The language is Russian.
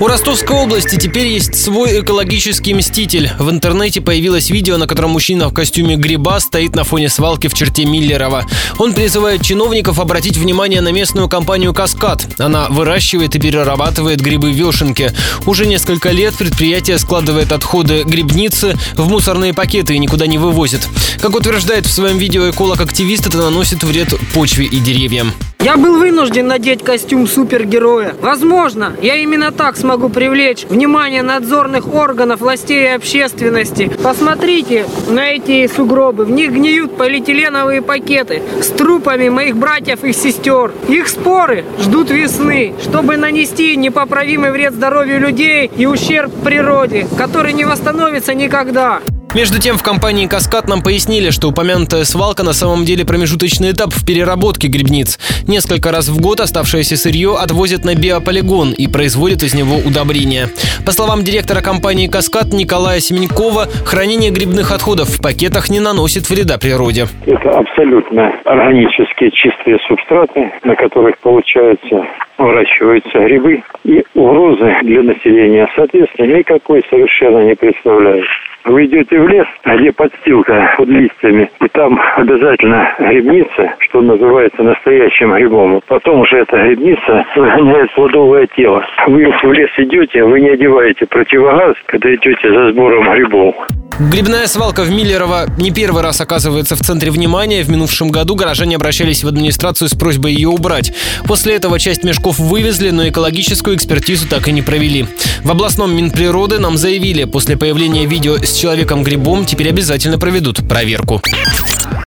У Ростовской области теперь есть свой экологический мститель. В интернете появилось видео, на котором мужчина в костюме гриба стоит на фоне свалки в черте Миллерова. Он призывает чиновников обратить внимание на местную компанию «Каскад». Она выращивает и перерабатывает грибы-вешенки. Уже несколько лет предприятие складывает отходы грибницы в мусорные пакеты и никуда не вывозит. Как утверждает в своем видео эколог-активист, это наносит вред почве и деревьям. Я был вынужден надеть костюм супергероя. Возможно, я именно так смогу привлечь внимание надзорных органов, властей и общественности. Посмотрите на эти сугробы. В них гниют полиэтиленовые пакеты с трупами моих братьев и сестер. Их споры ждут весны, чтобы нанести непоправимый вред здоровью людей и ущерб природе, который не восстановится никогда. Между тем, в компании «Каскад» нам пояснили, что упомянутая свалка на самом деле промежуточный этап в переработке грибниц. Несколько раз в год оставшееся сырье отвозят на биополигон и производят из него удобрения. По словам директора компании «Каскад» Николая Семенькова, хранение грибных отходов в пакетах не наносит вреда природе. Это абсолютно органические чистые субстраты, на которых получается выращиваются грибы и угрозы для населения, соответственно, никакой совершенно не представляют. Вы идете в лес, где подстилка под листьями, и там обязательно грибница, что называется настоящим грибом. Потом уже эта грибница выгоняет плодовое тело. Вы в лес идете, вы не одеваете противогаз, когда идете за сбором грибов. Грибная свалка в Миллерово не первый раз оказывается в центре внимания. В минувшем году горожане обращались в администрацию с просьбой ее убрать. После этого часть мешков вывезли, но экологическую экспертизу так и не провели. В областном Минприроды нам заявили, после появления видео с человеком-грибом теперь обязательно проведут проверку.